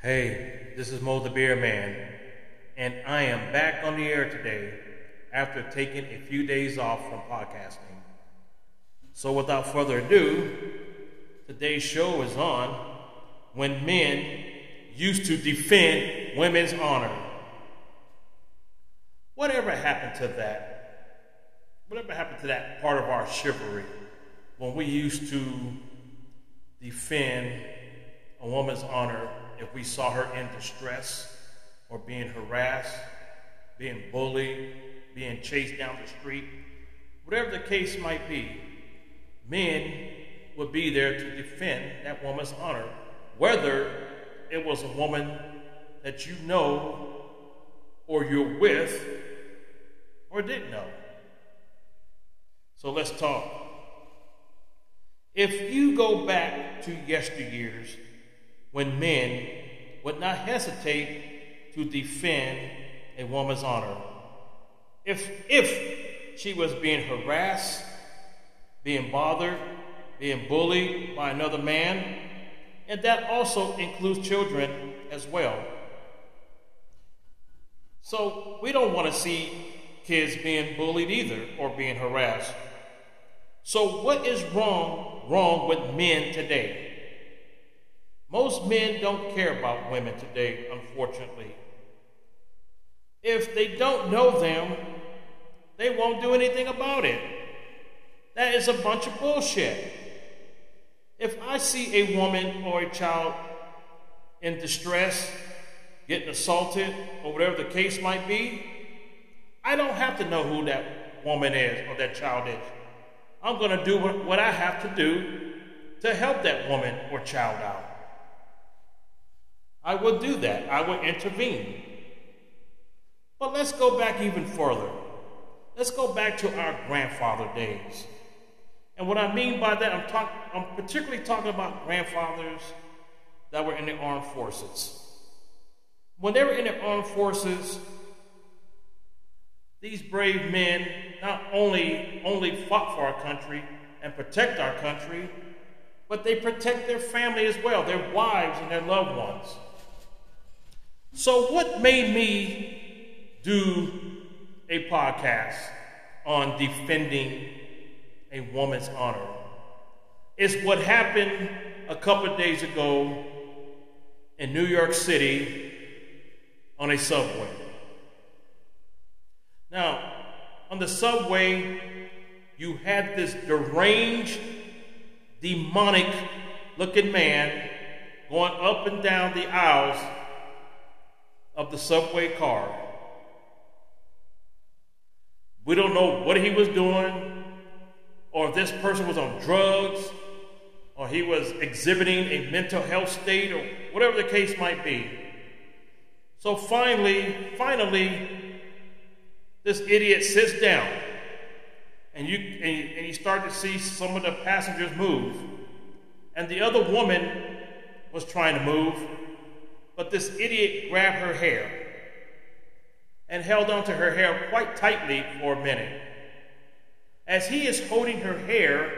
Hey, this is Mo the Beer Man, and I am back on the air today after taking a few days off from podcasting. So, without further ado, today's show is on when men used to defend women's honor. Whatever happened to that? Whatever happened to that part of our chivalry when we used to defend a woman's honor if we saw her in distress or being harassed, being bullied, being chased down the street, whatever the case might be, men would be there to defend that woman's honor, whether it was a woman that you know or you're with or didn't know. So let's talk. If you go back to yesteryears, when men would not hesitate to defend a woman's honor. If, if she was being harassed, being bothered, being bullied by another man, and that also includes children as well. So we don't want to see kids being bullied either or being harassed. So what is wrong wrong with men today? Most men don't care about women today, unfortunately. If they don't know them, they won't do anything about it. That is a bunch of bullshit. If I see a woman or a child in distress, getting assaulted, or whatever the case might be, I don't have to know who that woman is or that child is. I'm going to do what I have to do to help that woman or child out. I will do that. I will intervene. But let's go back even further. Let's go back to our grandfather days. And what I mean by that, I'm, talk, I'm particularly talking about grandfathers that were in the armed forces. When they were in the armed forces, these brave men not only, only fought for our country and protect our country, but they protect their family as well, their wives and their loved ones. So, what made me do a podcast on defending a woman's honor is what happened a couple of days ago in New York City on a subway. Now, on the subway, you had this deranged, demonic looking man going up and down the aisles of the subway car. We don't know what he was doing, or if this person was on drugs, or he was exhibiting a mental health state, or whatever the case might be. So finally, finally, this idiot sits down, and you and, and you start to see some of the passengers move, and the other woman was trying to move, but this idiot grabbed her hair and held onto her hair quite tightly for a minute. As he is holding her hair,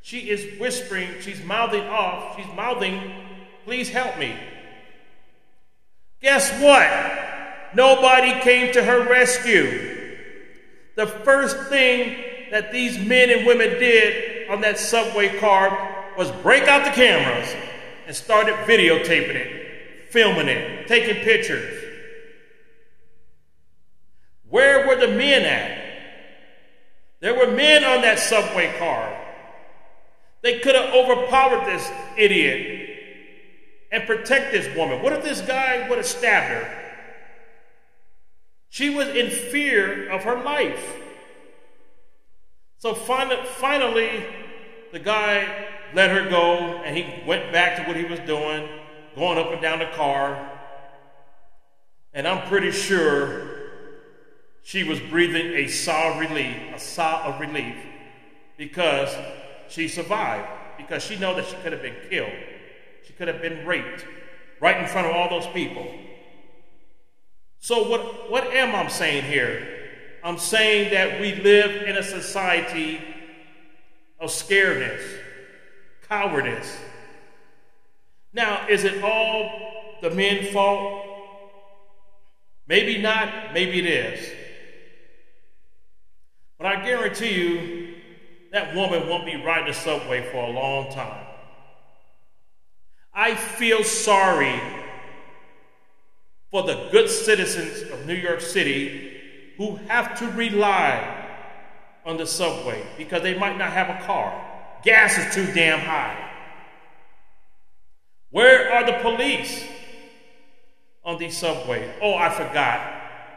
she is whispering, she's mouthing off, she's mouthing, please help me. Guess what? Nobody came to her rescue. The first thing that these men and women did on that subway car was break out the cameras and started videotaping it filming it, taking pictures. Where were the men at? There were men on that subway car. They could have overpowered this idiot and protect this woman. What if this guy would have stabbed her? She was in fear of her life. So finally, the guy let her go and he went back to what he was doing going up and down the car. And I'm pretty sure she was breathing a sigh of relief, a sigh of relief, because she survived. Because she know that she could have been killed. She could have been raped right in front of all those people. So what, what am I saying here? I'm saying that we live in a society of scaredness, cowardice, now, is it all the men's fault? Maybe not, maybe it is. But I guarantee you, that woman won't be riding the subway for a long time. I feel sorry for the good citizens of New York City who have to rely on the subway because they might not have a car. Gas is too damn high. Where are the police on these subways? Oh, I forgot.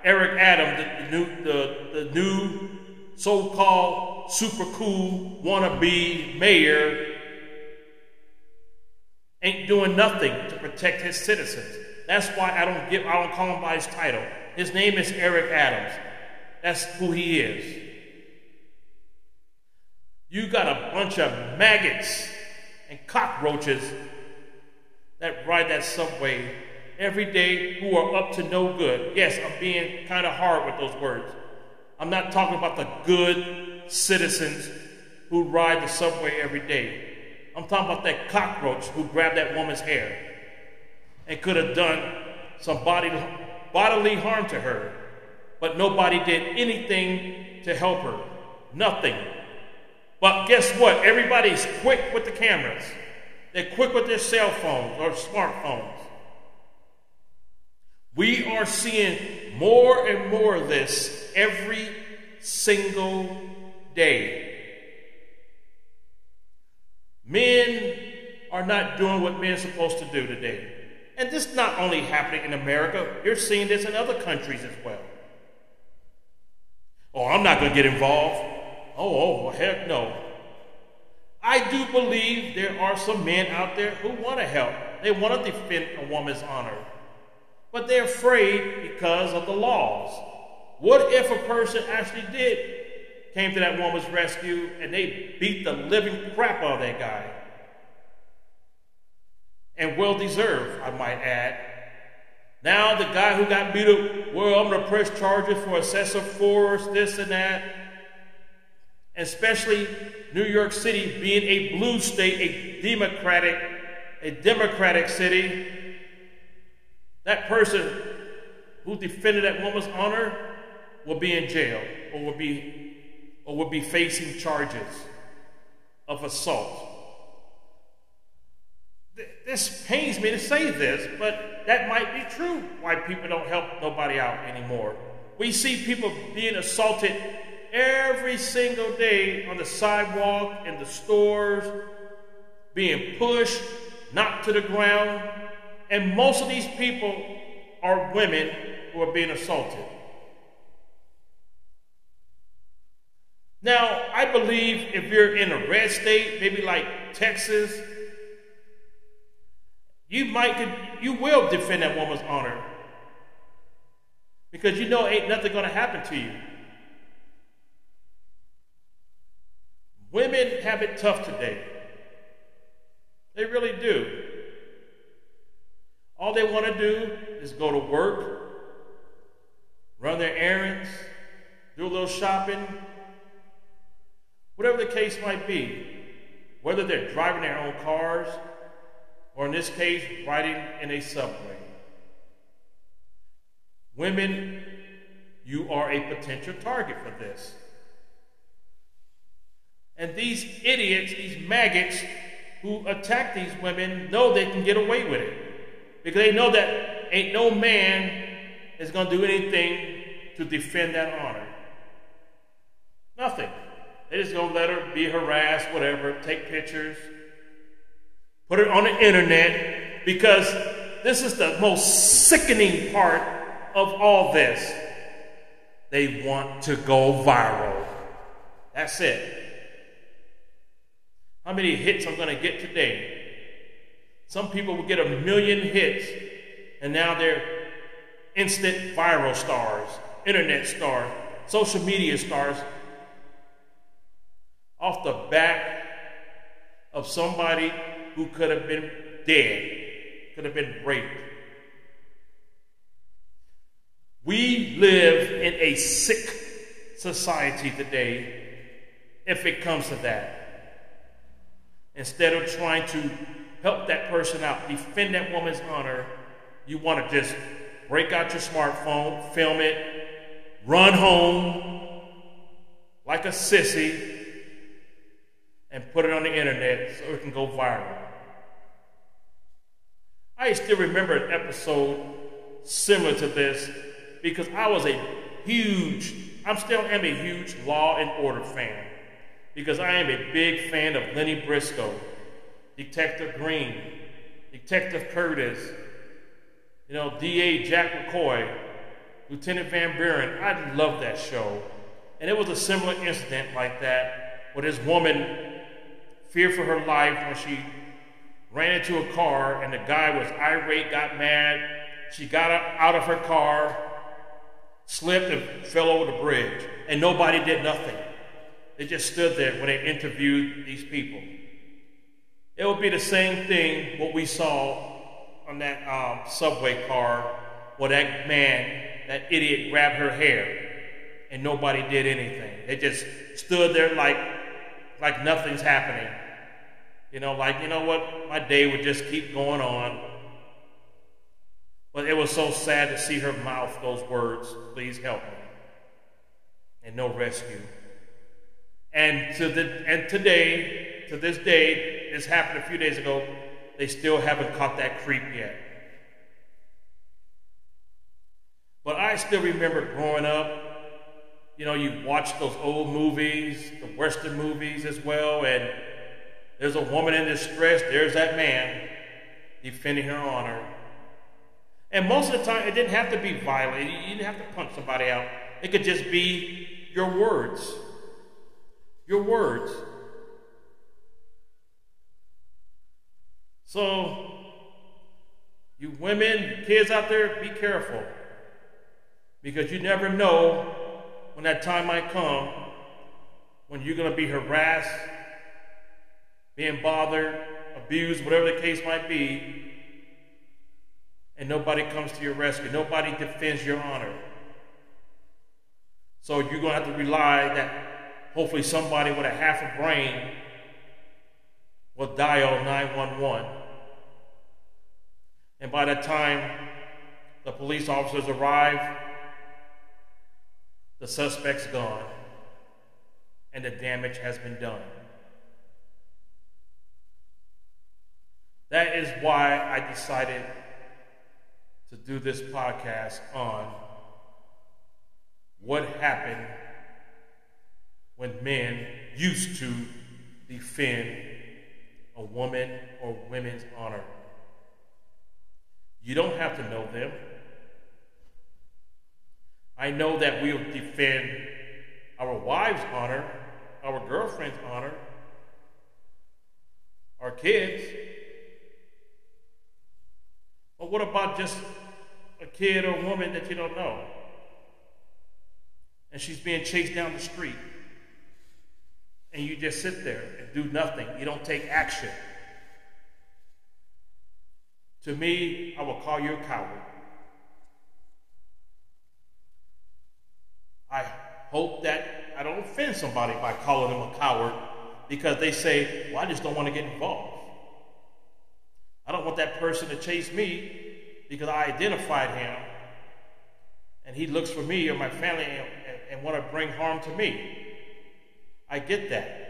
Eric Adams, the, the new, the, the new so-called super cool wannabe mayor, ain't doing nothing to protect his citizens. That's why I don't give I don't call him by his title. His name is Eric Adams. That's who he is. You got a bunch of maggots and cockroaches that ride that subway every day who are up to no good. Yes, I'm being kind of hard with those words. I'm not talking about the good citizens who ride the subway every day. I'm talking about that cockroach who grabbed that woman's hair and could have done some body, bodily harm to her, but nobody did anything to help her. Nothing. But guess what? Everybody's quick with the cameras. They're quick with their cell phones or smartphones. We are seeing more and more of this every single day. Men are not doing what men are supposed to do today. And this is not only happening in America, you're seeing this in other countries as well. Oh, I'm not going to get involved. Oh, oh, heck no. I do believe there are some men out there who want to help. They want to defend a woman's honor. But they're afraid because of the laws. What if a person actually did came to that woman's rescue and they beat the living crap out of that guy? And well deserved, I might add. Now the guy who got beat up, well, I'm gonna press charges for excessive force, this and that especially New York City being a blue state, a democratic, a democratic city, that person who defended that woman's honor will be in jail or will be or will be facing charges of assault. This pains me to say this, but that might be true why people don't help nobody out anymore. We see people being assaulted every single day on the sidewalk, in the stores, being pushed, knocked to the ground. And most of these people are women who are being assaulted. Now, I believe if you're in a red state, maybe like Texas, you might you will defend that woman's honor. Because you know ain't nothing gonna happen to you. Women have it tough today. They really do. All they want to do is go to work, run their errands, do a little shopping, whatever the case might be. Whether they're driving their own cars, or in this case, riding in a subway. Women, you are a potential target for this. And these idiots, these maggots who attack these women, know they can get away with it. Because they know that ain't no man is going to do anything to defend that honor. Nothing. They just going to let her be harassed, whatever, take pictures, put it on the internet, because this is the most sickening part of all this. They want to go viral. That's it how many hits I'm going to get today. Some people will get a million hits, and now they're instant viral stars, internet stars, social media stars, off the back of somebody who could have been dead, could have been raped. We live in a sick society today if it comes to that instead of trying to help that person out, defend that woman's honor, you want to just break out your smartphone, film it, run home like a sissy, and put it on the internet so it can go viral. I still remember an episode similar to this because I was a huge, I'm still am a huge Law and Order fan because I am a big fan of Lenny Briscoe, Detective Green, Detective Curtis, you know, DA Jack McCoy, Lieutenant Van Buren. I love that show. And it was a similar incident like that where this woman feared for her life when she ran into a car and the guy was irate, got mad. She got out of her car, slipped and fell over the bridge, and nobody did nothing. They just stood there when they interviewed these people. It would be the same thing what we saw on that um, subway car where that man, that idiot, grabbed her hair and nobody did anything. They just stood there like like nothing's happening. You know, like, you know what? My day would just keep going on. But it was so sad to see her mouth those words, please help me. And no rescue. And to the and today, to this day, this happened a few days ago, they still haven't caught that creep yet. But I still remember growing up, you know, you watch those old movies, the Western movies as well, and there's a woman in distress, there's that man defending her honor. And most of the time, it didn't have to be violent. You didn't have to punch somebody out. It could just be your words. Your words. So, you women, kids out there, be careful. Because you never know when that time might come when you're going to be harassed, being bothered, abused, whatever the case might be, and nobody comes to your rescue. Nobody defends your honor. So you're going to have to rely that hopefully somebody with a half a brain will dial 911. And by the time the police officers arrive, the suspect's gone and the damage has been done. That is why I decided to do this podcast on what happened when men used to defend a woman or women's honor. You don't have to know them. I know that we'll defend our wives' honor, our girlfriend's honor, our kids. But what about just a kid or woman that you don't know? And she's being chased down the street. And you just sit there and do nothing. You don't take action. To me, I will call you a coward. I hope that I don't offend somebody by calling them a coward because they say, well, I just don't want to get involved. I don't want that person to chase me because I identified him and he looks for me or my family and, and, and want to bring harm to me. I get that.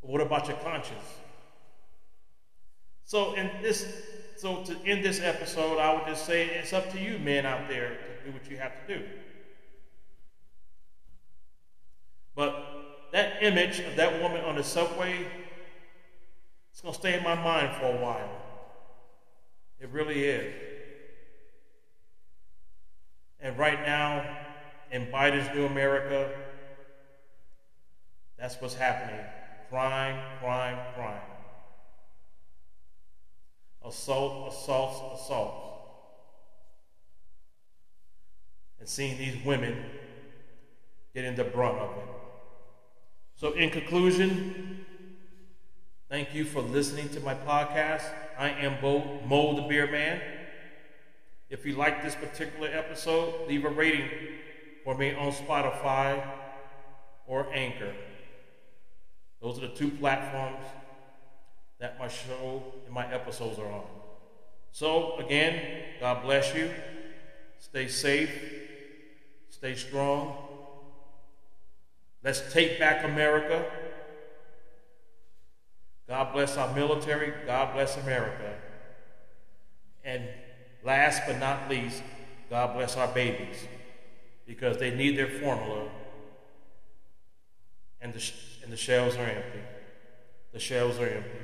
But what about your conscience? So in this so to end this episode, I would just say it's up to you men out there to do what you have to do. But that image of that woman on the subway it's going to stay in my mind for a while. It really is. And right now, in Biden's new America, that's what's happening crime, crime, crime. Assault, assaults, assaults. And seeing these women getting the brunt of it. So, in conclusion, Thank you for listening to my podcast. I am Bo, Mo the Beer Man. If you like this particular episode, leave a rating for me on Spotify or Anchor. Those are the two platforms that my show and my episodes are on. So, again, God bless you. Stay safe. Stay strong. Let's take back America. God bless our military. God bless America. And last but not least, God bless our babies because they need their formula and the, and the shelves are empty. The shelves are empty.